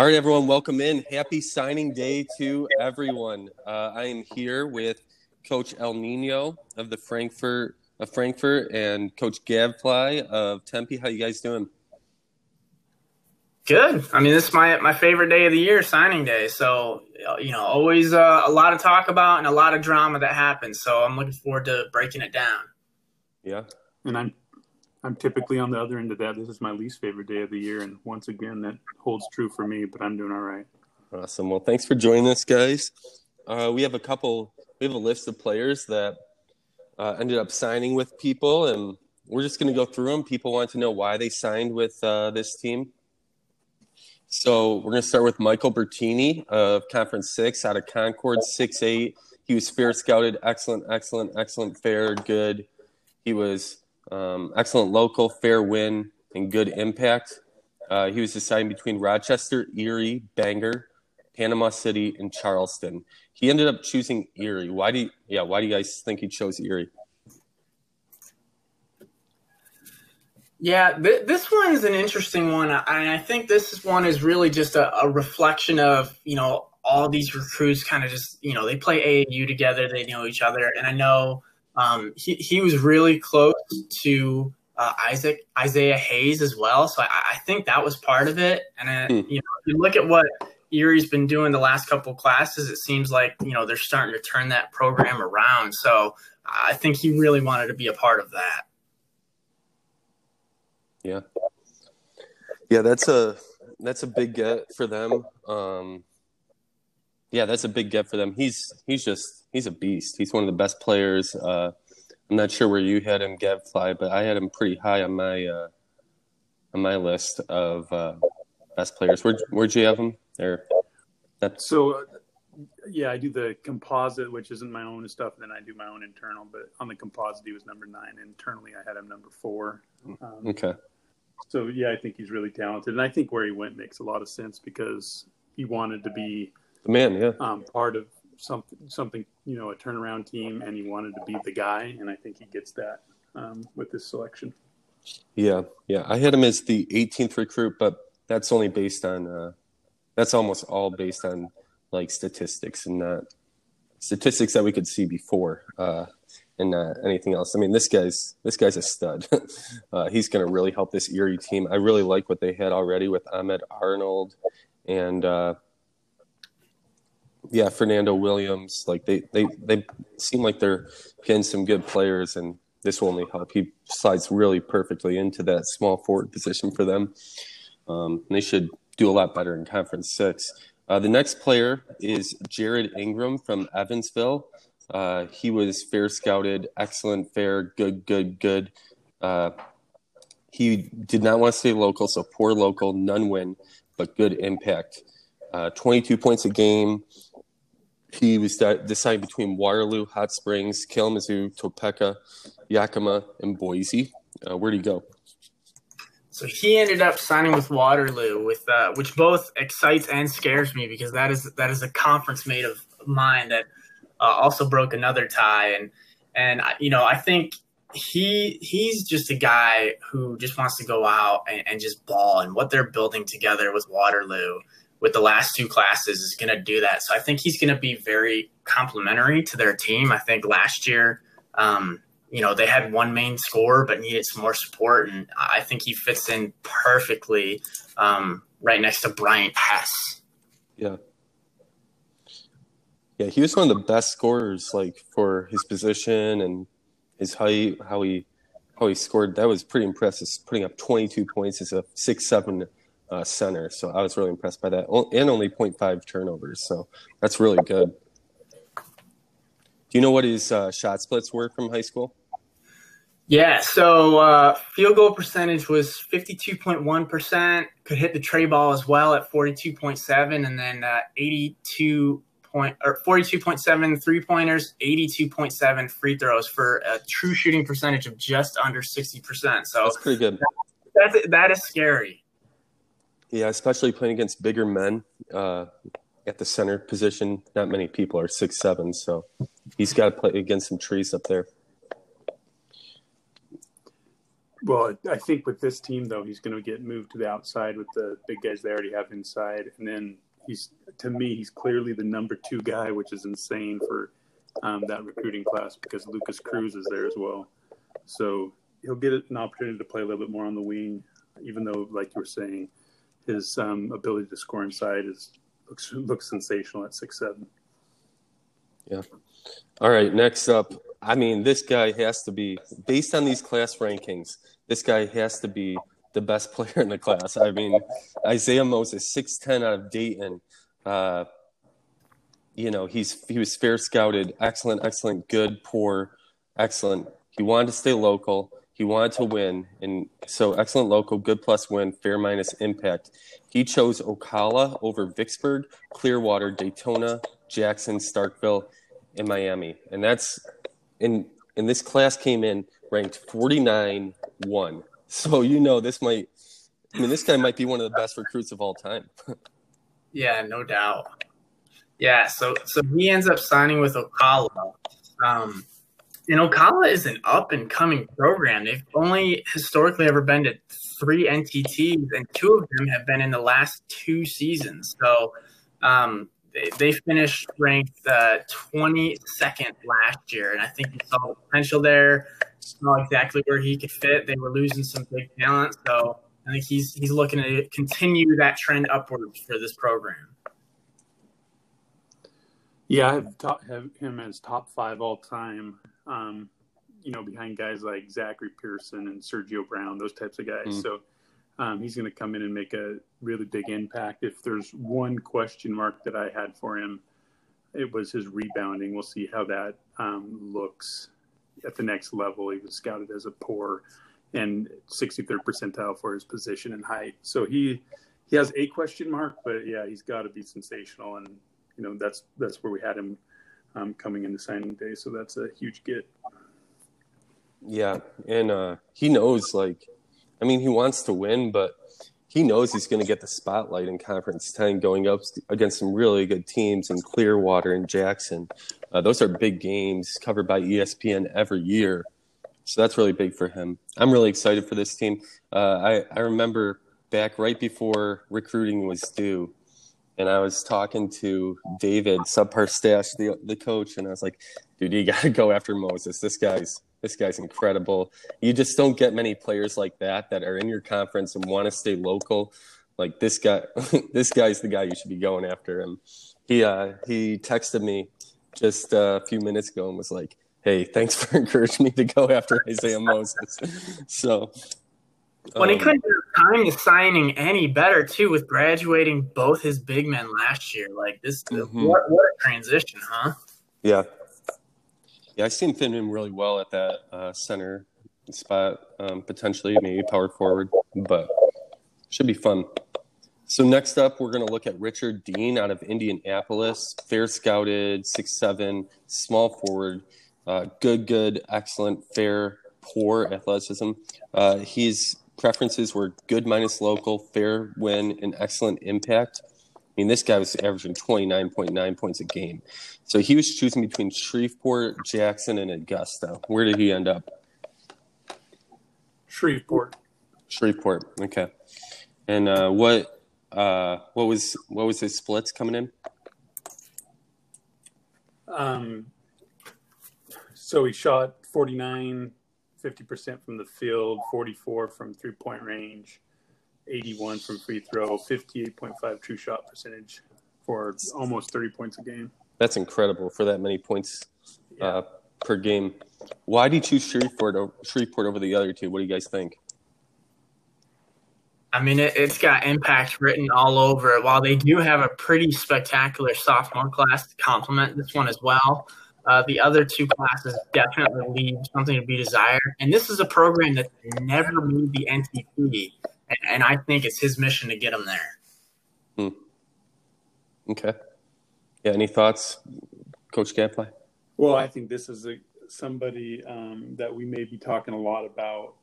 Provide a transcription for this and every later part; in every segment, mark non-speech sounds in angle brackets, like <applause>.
All right, everyone, welcome in. Happy signing day to everyone. Uh, I am here with Coach El Nino of the Frankfurt of Frankfurt and Coach Gadfly of Tempe. How you guys doing? Good. I mean, this is my my favorite day of the year, signing day. So you know, always uh, a lot of talk about and a lot of drama that happens. So I'm looking forward to breaking it down. Yeah, and I'm I'm typically on the other end of that. This is my least favorite day of the year, and once again, that holds true for me. But I'm doing all right. Awesome. Well, thanks for joining us, guys. Uh, we have a couple. We have a list of players that uh, ended up signing with people, and we're just going to go through them. People want to know why they signed with uh, this team. So we're going to start with Michael Bertini of Conference Six out of Concord, six eight. He was fair scouted, excellent, excellent, excellent, fair, good. He was um, excellent local, fair win, and good impact. Uh, he was deciding between Rochester, Erie, Bangor, Panama City, and Charleston. He ended up choosing Erie. Why do you, yeah? Why do you guys think he chose Erie? Yeah, th- this one is an interesting one, and I think this one is really just a, a reflection of you know all these recruits kind of just you know they play AAU together, they know each other, and I know um, he, he was really close to uh, Isaac Isaiah Hayes as well. So I, I, think that was part of it. And uh, hmm. you know, if you look at what Erie's been doing the last couple classes, it seems like you know they're starting to turn that program around. So I think he really wanted to be a part of that. Yeah, yeah, that's a that's a big get for them. Um, yeah, that's a big get for them. He's he's just he's a beast. He's one of the best players. Uh, I'm not sure where you had him, Gadfly, but I had him pretty high on my uh, on my list of uh, best players. Where where'd you have him? There. That's so. Uh, yeah, I do the composite, which isn't my own stuff, and then I do my own internal. But on the composite, he was number nine. Internally, I had him number four. Um, okay. So yeah, I think he's really talented, and I think where he went makes a lot of sense because he wanted to be the man, yeah, um, part of something, something, you know, a turnaround team, and he wanted to be the guy, and I think he gets that um, with this selection. Yeah, yeah, I had him as the 18th recruit, but that's only based on, uh, that's almost all based on like statistics and not statistics that we could see before. Uh, and uh, anything else. I mean, this guy's this guy's a stud. <laughs> uh, he's going to really help this Erie team. I really like what they had already with Ahmed Arnold and uh, yeah, Fernando Williams. Like they they they seem like they're getting some good players, and this will only help. He slides really perfectly into that small forward position for them. Um, they should do a lot better in Conference Six. Uh, the next player is Jared Ingram from Evansville. Uh, he was fair scouted, excellent, fair, good, good, good. Uh, he did not want to stay local, so poor local, none win, but good impact. Uh, 22 points a game, he was deciding between Waterloo, Hot Springs, Kalamazoo, Topeka, Yakima, and Boise. Uh, where did he go? So he ended up signing with Waterloo, with uh, which both excites and scares me because that is that is a conference mate of mine that uh, also broke another tie, and and you know I think he he's just a guy who just wants to go out and, and just ball, and what they're building together with Waterloo with the last two classes is going to do that. So I think he's going to be very complimentary to their team. I think last year, um, you know, they had one main scorer but needed some more support, and I think he fits in perfectly um, right next to Bryant Hess. Yeah. Yeah, he was one of the best scorers, like for his position and his height, how he how he scored. That was pretty impressive. Putting up 22 points as a six seven uh, center. So I was really impressed by that, and only 0.5 turnovers. So that's really good. Do you know what his uh, shot splits were from high school? Yeah, so uh, field goal percentage was 52.1%, could hit the tray ball as well at 42.7, and then uh, 82 point or 42.7 three pointers, 82.7 free throws for a true shooting percentage of just under 60%. So that's pretty good. That, that's, that is scary. Yeah, especially playing against bigger men uh, at the center position. Not many people are six seven, so he's got to play against some trees up there. Well, I think with this team though, he's going to get moved to the outside with the big guys they already have inside, and then he's to me he's clearly the number two guy, which is insane for um, that recruiting class because Lucas Cruz is there as well. So he'll get an opportunity to play a little bit more on the wing, even though, like you were saying, his um, ability to score inside is looks looks sensational at six seven. Yeah. All right. Next up, I mean, this guy has to be based on these class rankings. This guy has to be the best <laughs> player in the class. I mean, Isaiah Moses, six ten out of Dayton. Uh, you know, he's he was fair scouted, excellent, excellent, good, poor, excellent. He wanted to stay local. He wanted to win, and so excellent local, good plus win, fair minus impact. He chose Ocala over Vicksburg, Clearwater, Daytona, Jackson, Starkville, and Miami, and that's in in this class came in ranked 49 1 so you know this might i mean this guy might be one of the best recruits of all time. <laughs> Yeah no doubt. Yeah so so he ends up signing with ocala. Um and ocala is an up and coming program they've only historically ever been to three ntts and two of them have been in the last two seasons so um they, finished ranked uh, 22nd last year, and I think he saw the potential there. Saw exactly where he could fit. They were losing some big talent, so I think he's he's looking to continue that trend upwards for this program. Yeah, I have, top, have him as top five all time. Um, you know, behind guys like Zachary Pearson and Sergio Brown, those types of guys. Mm. So um, he's going to come in and make a really big impact. If there's one question mark that I had for him, it was his rebounding. We'll see how that um, looks at the next level. He was scouted as a poor and 63rd percentile for his position and height. So he he has a question mark, but yeah, he's got to be sensational, and you know that's that's where we had him um, coming into signing day. So that's a huge get. Yeah, and uh, he knows like I mean, he wants to win, but he knows he's going to get the spotlight in Conference 10 going up against some really good teams in Clearwater and Jackson. Uh, those are big games covered by ESPN every year. So that's really big for him. I'm really excited for this team. Uh, I, I remember back right before recruiting was due, and I was talking to David Subpar Stash, the, the coach, and I was like, dude, you got to <laughs> go after Moses. This guy's this guy's incredible. You just don't get many players like that that are in your conference and want to stay local. Like this guy, <laughs> this guy's the guy you should be going after. And he uh, he texted me just a few minutes ago and was like, "Hey, thanks <laughs> for encouraging me to go after Isaiah Moses." so when um, he couldn't have time to signing any better too, with graduating both his big men last year. Like this, mm-hmm. what, what a transition, huh? Yeah, yeah, I seen fit him really well at that uh, center spot, um, potentially maybe power forward, but should be fun. So next up, we're going to look at Richard Dean out of Indianapolis, fair scouted, six seven, small forward, uh, good, good, excellent, fair, poor athleticism. Uh, his preferences were good minus local, fair win, and excellent impact I mean, this guy was averaging 29.9 points a game. So he was choosing between Shreveport, Jackson, and Augusta. Where did he end up? Shreveport. Shreveport. Okay. And uh, what uh, what was what was his splits coming in? Um, so he shot 49, 50% from the field, 44 from three point range, 81 from free throw, 58.5 true shot percentage for almost 30 points a game. That's incredible for that many points yeah. uh, per game. Why do you choose Shreveport over, Shreveport over the other two? What do you guys think? I mean, it, has got impact written all over it. While they do have a pretty spectacular sophomore class to complement this one as well, uh, the other two classes definitely leave something to be desired. And this is a program that never made the NTT and I think it's his mission to get him there. Hmm. Okay. Yeah. Any thoughts, Coach Gadfly? Well, I think this is a, somebody um, that we may be talking a lot about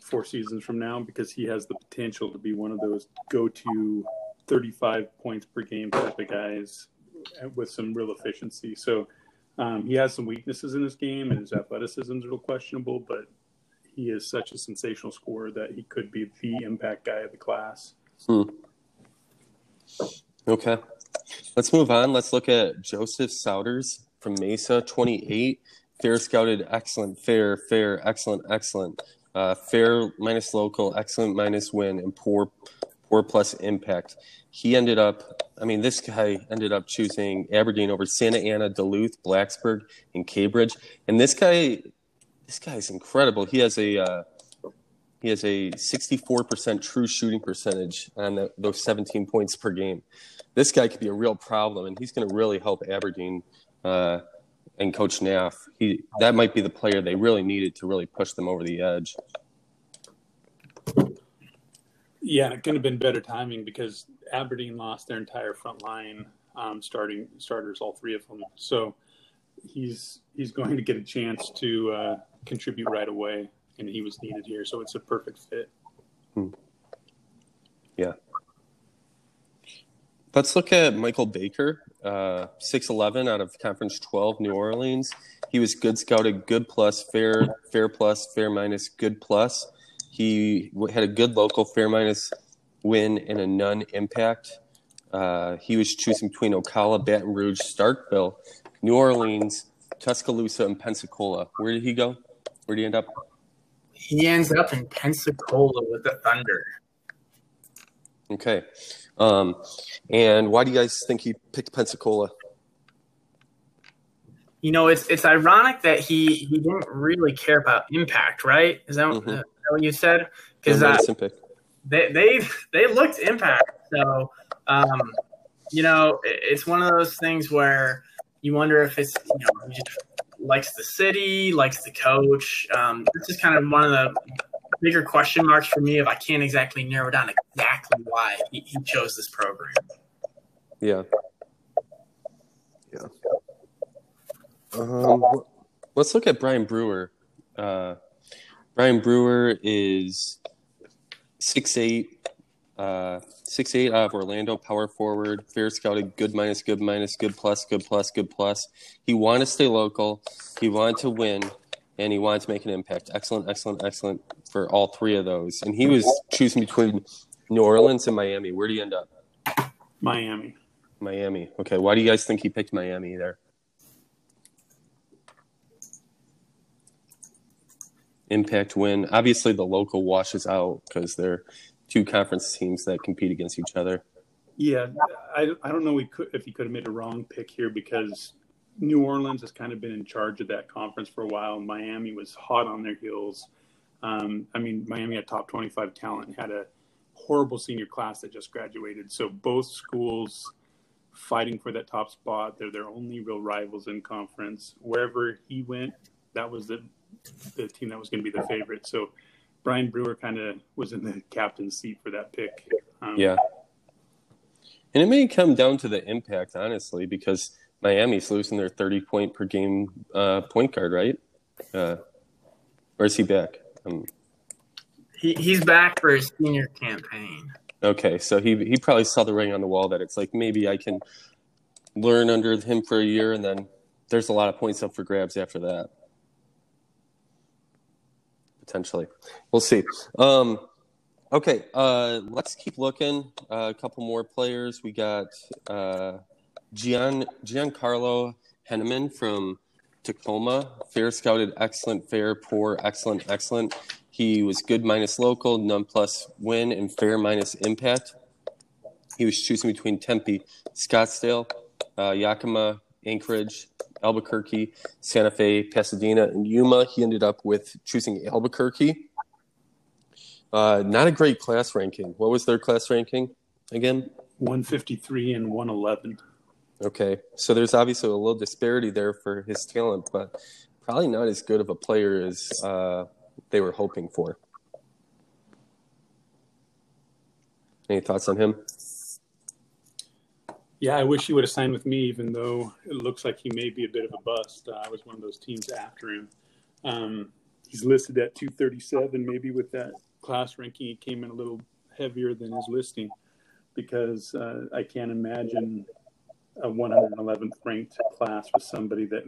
four seasons from now because he has the potential to be one of those go-to 35 points per game type of guys with some real efficiency. So um, he has some weaknesses in his game, and his athleticism is real questionable, but he is such a sensational scorer that he could be the impact guy of the class. Hmm. Okay. Let's move on. Let's look at Joseph Souders from Mesa, 28. Fair scouted, excellent, fair, fair, excellent, excellent. Uh, fair minus local, excellent minus win, and poor, poor plus impact. He ended up, I mean, this guy ended up choosing Aberdeen over Santa Ana, Duluth, Blacksburg, and Cambridge. And this guy, this guy is incredible. He has a, uh, he has a 64% true shooting percentage on the, those 17 points per game. This guy could be a real problem, and he's going to really help Aberdeen uh, and Coach Naff. He that might be the player they really needed to really push them over the edge. Yeah, it could have been better timing because Aberdeen lost their entire front line, um, starting starters, all three of them. So he's he's going to get a chance to uh, contribute right away and he was needed here, so it's a perfect fit. Hmm. Yeah. Let's look at Michael Baker, uh, 6'11 out of Conference 12, New Orleans. He was good scouted, good plus, fair, fair plus, fair minus, good plus. He had a good local fair minus win and a none impact. Uh, he was choosing between Ocala, Baton Rouge, Starkville, New Orleans, Tuscaloosa, and Pensacola. Where did he go? Where did he end up? he ends up in Pensacola with the Thunder. Okay. Um, and why do you guys think he picked Pensacola? You know, it's it's ironic that he he didn't really care about impact, right? Is that, mm-hmm. uh, is that what you said? Because uh, they they they looked impact. So, um, you know, it's one of those things where you wonder if it's you know just likes the city, likes the coach. Um, this is kind of one of the bigger question marks for me if I can't exactly narrow down exactly why he, he chose this program. Yeah. Yeah. Um, let's look at Brian Brewer. Uh, Brian Brewer is six eight, uh, six eight out of Orlando, power forward, fair scouted, good minus, good minus, good plus, good plus, good plus. He wanted to stay local, he wanted to win, and he wanted to make an impact. Excellent, excellent, excellent for all three of those. And he was choosing between New Orleans and Miami. Where do you end up? Miami. Miami. Okay. Why do you guys think he picked Miami there? Impact win. Obviously, the local washes out because they're two conference teams that compete against each other. Yeah, I, I don't know if he could have made a wrong pick here because New Orleans has kind of been in charge of that conference for a while. Miami was hot on their heels. Um, I mean, Miami had top 25 talent, had a horrible senior class that just graduated. So both schools fighting for that top spot. They're their only real rivals in conference. Wherever he went, that was the the team that was going to be the favorite. So Brian Brewer kind of was in the captain's seat for that pick. Um, yeah. And it may come down to the impact, honestly, because Miami's losing their 30 point per game uh, point guard, right? Uh, or is he back? Um, he, he's back for his senior campaign. Okay, so he he probably saw the ring on the wall that it's like maybe I can learn under him for a year, and then there's a lot of points up for grabs after that potentially. We'll see. Um, okay, uh, let's keep looking. Uh, a couple more players. We got uh, Gian Giancarlo Henneman from Tacoma. Fair scouted, excellent, fair, poor, excellent, excellent. He was good minus local, none plus win, and fair minus impact. He was choosing between Tempe, Scottsdale, uh, Yakima, Anchorage, Albuquerque, Santa Fe, Pasadena, and Yuma. He ended up with choosing Albuquerque. Uh, not a great class ranking. What was their class ranking again? 153 and 111. Okay, so there's obviously a little disparity there for his talent, but probably not as good of a player as uh, they were hoping for. Any thoughts on him? Yeah, I wish he would have signed with me, even though it looks like he may be a bit of a bust. Uh, I was one of those teams after him. Um, he's listed at 237. Maybe with that class ranking, he came in a little heavier than his listing because uh, I can't imagine a 111th ranked class with somebody that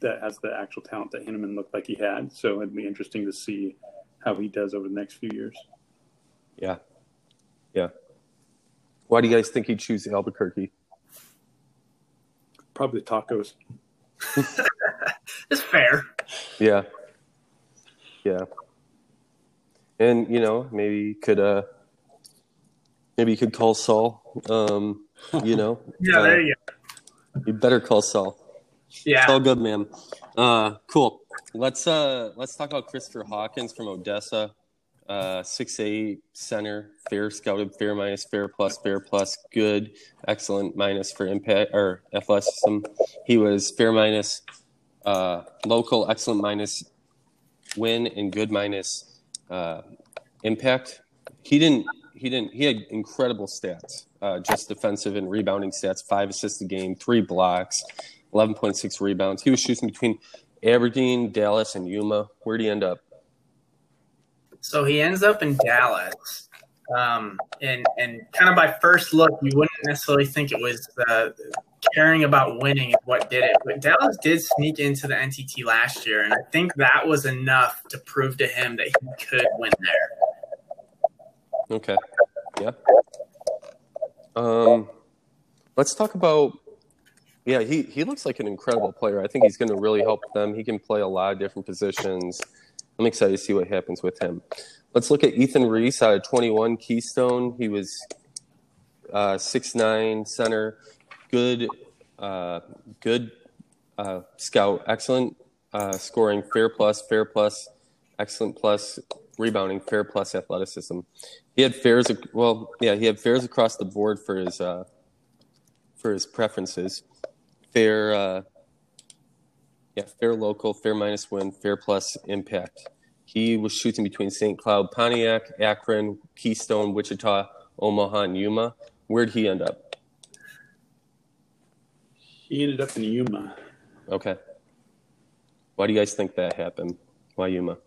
that has the actual talent that Henneman looked like he had. So it'd be interesting to see how he does over the next few years. Yeah, yeah. Why do you guys think he'd choose Albuquerque? Probably tacos. <laughs> it's fair. Yeah, yeah. And you know, maybe you could uh, maybe you could call Saul. Um, you know, <laughs> yeah, uh, there you go. You better call Saul. Yeah, it's all good, man. Uh, cool. Let's uh, let's talk about Christopher Hawkins from Odessa. Uh, six eight center, fair scouted, fair minus, fair plus, fair plus, good, excellent minus for impact or athleticism. He was fair minus, uh, local, excellent minus, win, and good minus uh, impact. He didn't. He didn't. He had incredible stats, uh, just defensive and rebounding stats. Five assists a game, three blocks, eleven point six rebounds. He was shooting between Aberdeen, Dallas, and Yuma. Where'd he end up? So he ends up in Dallas. Um, and and kind of by first look, you wouldn't necessarily think it was uh, caring about winning what did it. But Dallas did sneak into the NTT last year, and I think that was enough to prove to him that he could win there. Okay. Yeah. Um, let's talk about. Yeah, he he looks like an incredible player. I think he's going to really help them. He can play a lot of different positions. I'm excited to see what happens with him. Let's look at Ethan Reese out of 21 Keystone. He was uh, six nine center, good, uh, good uh, scout, excellent uh, scoring, fair plus, fair plus, excellent plus, rebounding, fair plus athleticism. He had fairs, well, yeah, he had fairs across the board for his uh, for his preferences. Fair, uh, yeah, fair local, fair minus win, fair plus impact. He was shooting between St. Cloud, Pontiac, Akron, Keystone, Wichita, Omaha, and Yuma. Where'd he end up? He ended up in Yuma. Okay. Why do you guys think that happened? Why Yuma?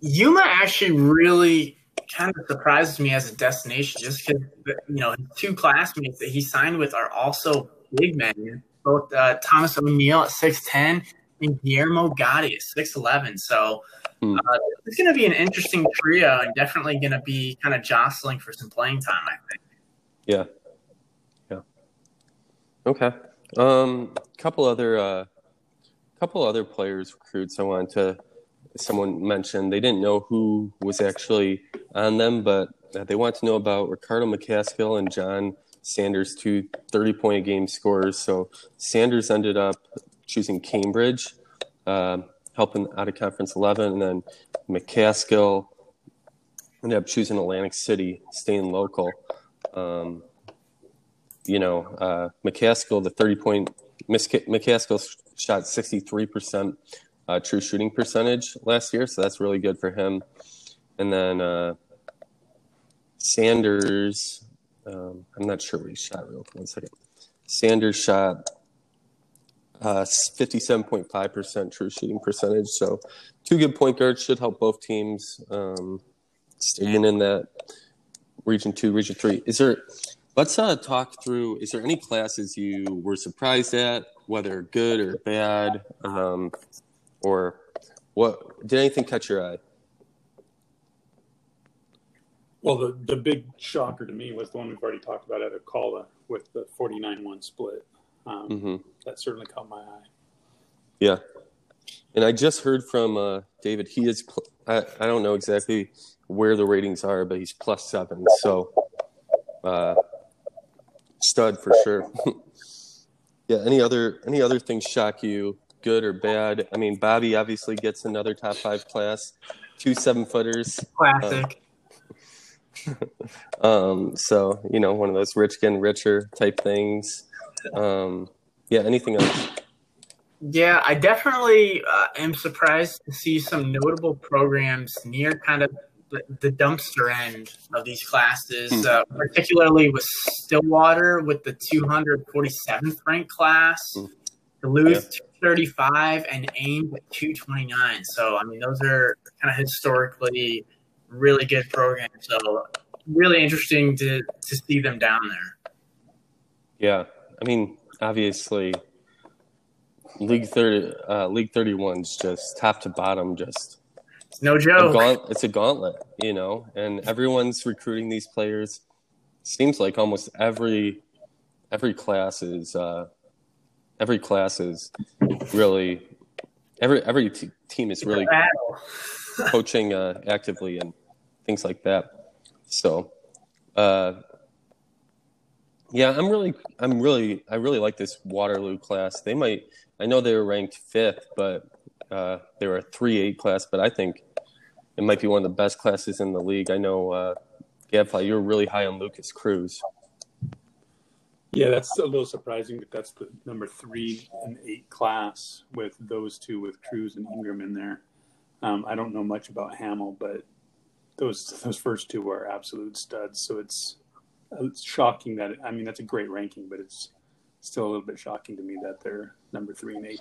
Yuma actually really kind of surprises me as a destination just because, you know, two classmates that he signed with are also big men, both uh, Thomas O'Neill at 6'10 and Guillermo Gotti at 6'11. So hmm. uh, it's going to be an interesting trio and definitely going to be kind of jostling for some playing time, I think. Yeah. Yeah. Okay. Um, couple other, uh, couple other players recruits I wanted to someone mentioned they didn't know who was actually on them, but they want to know about Ricardo McCaskill and John Sanders, two 30 point game scorers. So Sanders ended up choosing Cambridge, uh, helping out of Conference 11, and then McCaskill ended up choosing Atlantic City, staying local. Um, you know, uh, McCaskill, the 30 point, McCaskill shot 63% uh, true shooting percentage last year, so that's really good for him. And then uh, Sanders, um, I'm not sure what he shot real quick. One second. Sanders shot uh, 57.5% true shooting percentage. So, two good point guards should help both teams um, staying in that region two, region three. Is there, let's uh, talk through, is there any classes you were surprised at, whether good or bad? Um, or what did anything catch your eye? Well, the, the big shocker to me was the one we've already talked about at Ocala with the 49 1 split. Um, mm-hmm. That certainly caught my eye. Yeah. And I just heard from uh, David. He is, I, I don't know exactly where the ratings are, but he's plus seven. So, uh, stud for sure. <laughs> yeah. Any other, any other things shock you good or bad. I mean, Bobby obviously gets another top five class, two seven footers. Classic. Um, <laughs> um, so you know, one of those rich getting richer type things. Um, yeah. Anything else? Yeah, I definitely uh, am surprised to see some notable programs near kind of the, dumpster end of these classes, hmm. uh, particularly with Stillwater with the 247th ranked class. Hmm. Duluth yeah. 235 and Ames at 229. So I mean, those are kind of historically really good programs. So really interesting to to see them down there. Yeah, I mean, obviously, League thirty, uh, League thirty one's just top to bottom, just no a joke. gaunt, it's a gauntlet, you know, and everyone's recruiting these players. Seems like almost every every class is uh, every class is really every every t- team is really <laughs> coaching uh, actively and things like that. So, uh, yeah, I'm really, I'm really, I really like this Waterloo class. They might, I know they were ranked fifth, but uh, they were a three eight class. But I think it might be one of the best classes in the league. I know, uh, Gadfly, you're really high on Lucas Cruz. Yeah, that's a little surprising that that's the number three and eight class with those two, with Cruz and Ingram in there. Um, I don't know much about Hamill, but those those first two are absolute studs. So it's it's shocking that I mean that's a great ranking, but it's still a little bit shocking to me that they're number three and eight.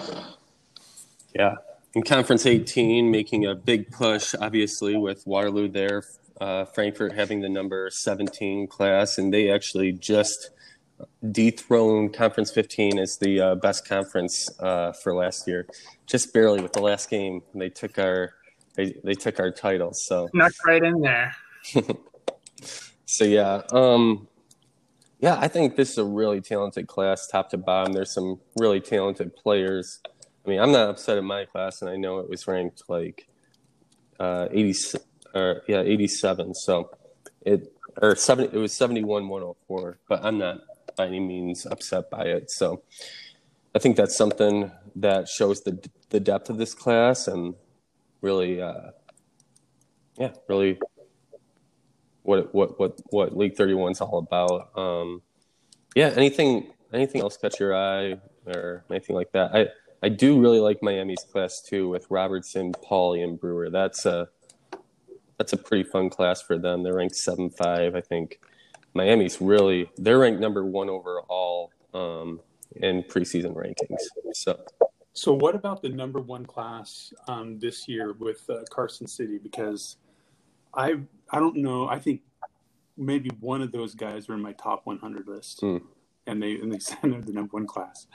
Yeah. In Conference 18, making a big push, obviously, with Waterloo there, uh, Frankfurt having the number 17 class, and they actually just dethroned Conference 15 as the uh, best conference uh, for last year, just barely with the last game. They took our they, they took our title. So Snuck right in there. <laughs> so yeah, um, yeah, I think this is a really talented class, top to bottom. There's some really talented players. I mean, I'm not upset at my class, and I know it was ranked like uh, 80, or yeah, 87. So it or 70, it was 71 104, but I'm not by any means upset by it. So I think that's something that shows the the depth of this class and really, uh, yeah, really what what what what League 31 is all about. Um, yeah, anything anything else catch your eye or anything like that? I I do really like Miami's class too with Robertson, Pauly, and Brewer. That's a that's a pretty fun class for them. They're ranked seven five, I think. Miami's really they're ranked number one overall um, in preseason rankings. So So what about the number one class um, this year with uh, Carson City? Because I I don't know. I think maybe one of those guys are in my top 100 list, Hmm. and they and they <laughs> sent the number one class.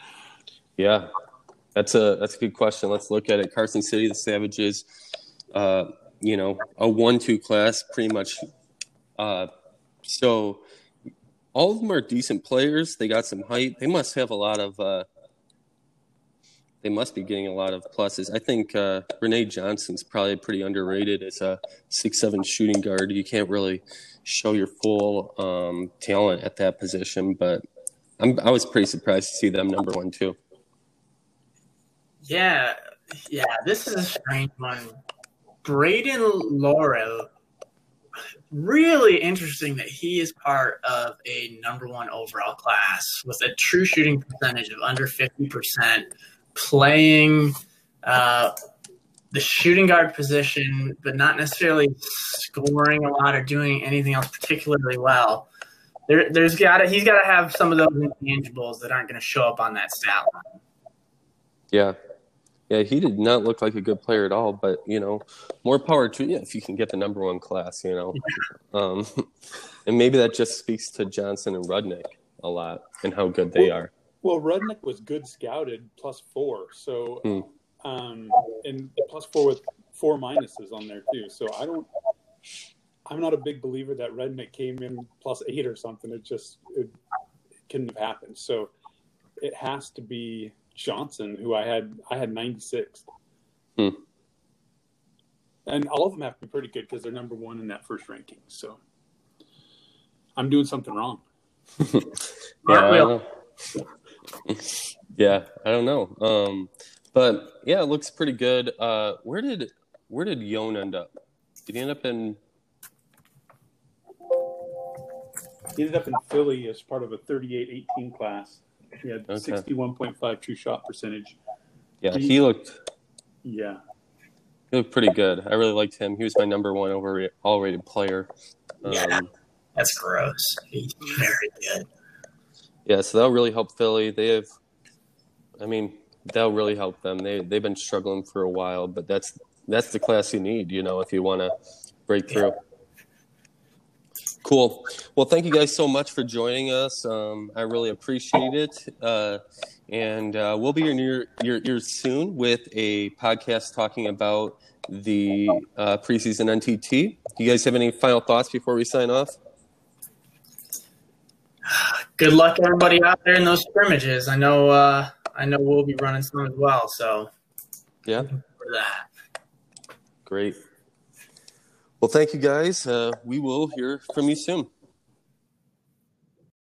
Yeah, that's a that's a good question. Let's look at it. Carson City, the Savages, uh, you know, a one-two class, pretty much. Uh, so all of them are decent players. They got some height. They must have a lot of. Uh, they must be getting a lot of pluses. I think uh, Renee Johnson's probably pretty underrated as a six-seven shooting guard. You can't really show your full um, talent at that position, but I'm, I was pretty surprised to see them number one too. Yeah, yeah. This is a strange one. Braden Laurel. Really interesting that he is part of a number one overall class with a true shooting percentage of under fifty percent, playing uh, the shooting guard position, but not necessarily scoring a lot or doing anything else particularly well. There, there's got he's got to have some of those intangibles that aren't going to show up on that stat line. Yeah. Yeah, he did not look like a good player at all, but you know, more power to you if you can get the number one class, you know. Um, <laughs> and maybe that just speaks to Johnson and Rudnick a lot and how good they are. Well, Rudnick was good scouted, plus four. So, Hmm. um, and plus four with four minuses on there too. So I don't. I'm not a big believer that Rudnick came in plus eight or something. It just it, it couldn't have happened. So it has to be Johnson, who I had I had 96th. Hmm. And all of them have to be pretty good because they're number one in that first ranking. So I'm doing something wrong. <laughs> Yeah, I don't know. <laughs> yeah, I don't know. Um, but yeah, it looks pretty good. Uh, where did where did Yon end up? Did he end up in? He ended up in Philly as part of a 38-18 class. He had Okay. 61.5 true shot percentage. Yeah, he looked Yeah. he looked pretty good. I really liked him. He was my number one over all rated player. Um, Yeah. That's gross. He's very good. Yeah, so that'll really help Philly. They have, I mean, that'll really help them. They they've been struggling for a while, but that's that's the class you need, you know, if you want to break through. Cool. Well, thank you guys so much for joining us. Um, I really appreciate it. Uh, and uh, we'll be in your, your ears soon with a podcast talking about the uh, preseason NTT. Do you guys have any final thoughts before we sign off? Good luck, everybody out there in those scrimmages. I know, uh, I know we'll be running some as well. So, yeah, for that. Great. Well, thank you guys. Uh, we will hear from you soon.